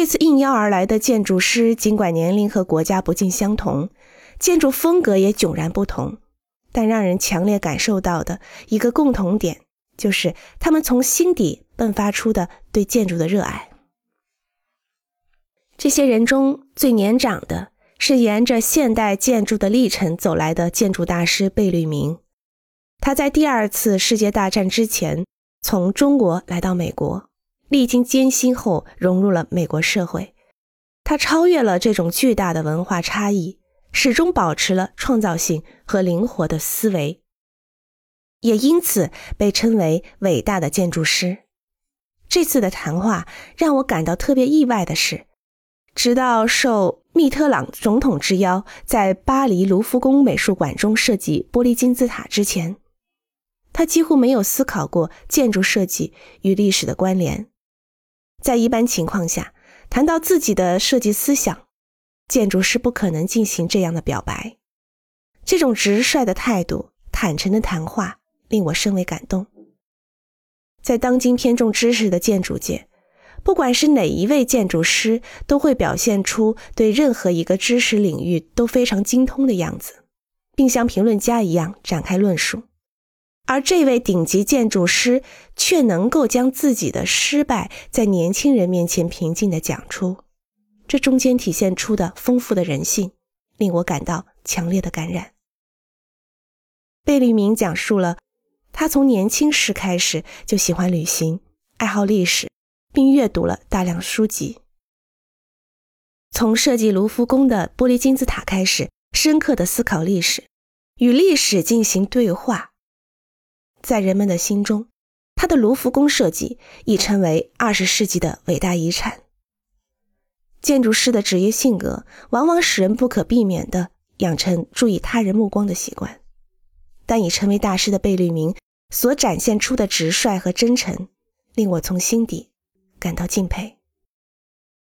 这次应邀而来的建筑师，尽管年龄和国家不尽相同，建筑风格也迥然不同，但让人强烈感受到的一个共同点，就是他们从心底迸发出的对建筑的热爱。这些人中最年长的是沿着现代建筑的历程走来的建筑大师贝聿铭，他在第二次世界大战之前从中国来到美国。历经艰辛后，融入了美国社会。他超越了这种巨大的文化差异，始终保持了创造性和灵活的思维，也因此被称为伟大的建筑师。这次的谈话让我感到特别意外的是，直到受密特朗总统之邀，在巴黎卢浮宫美术馆中设计玻璃金字塔之前，他几乎没有思考过建筑设计与历史的关联。在一般情况下，谈到自己的设计思想，建筑师不可能进行这样的表白。这种直率的态度、坦诚的谈话，令我深为感动。在当今偏重知识的建筑界，不管是哪一位建筑师，都会表现出对任何一个知识领域都非常精通的样子，并像评论家一样展开论述。而这位顶级建筑师却能够将自己的失败在年轻人面前平静地讲出，这中间体现出的丰富的人性，令我感到强烈的感染。贝聿铭讲述了他从年轻时开始就喜欢旅行，爱好历史，并阅读了大量书籍。从设计卢浮宫的玻璃金字塔开始，深刻的思考历史，与历史进行对话。在人们的心中，他的卢浮宫设计已成为二十世纪的伟大遗产。建筑师的职业性格往往使人不可避免地养成注意他人目光的习惯，但已成为大师的贝聿铭所展现出的直率和真诚，令我从心底感到敬佩。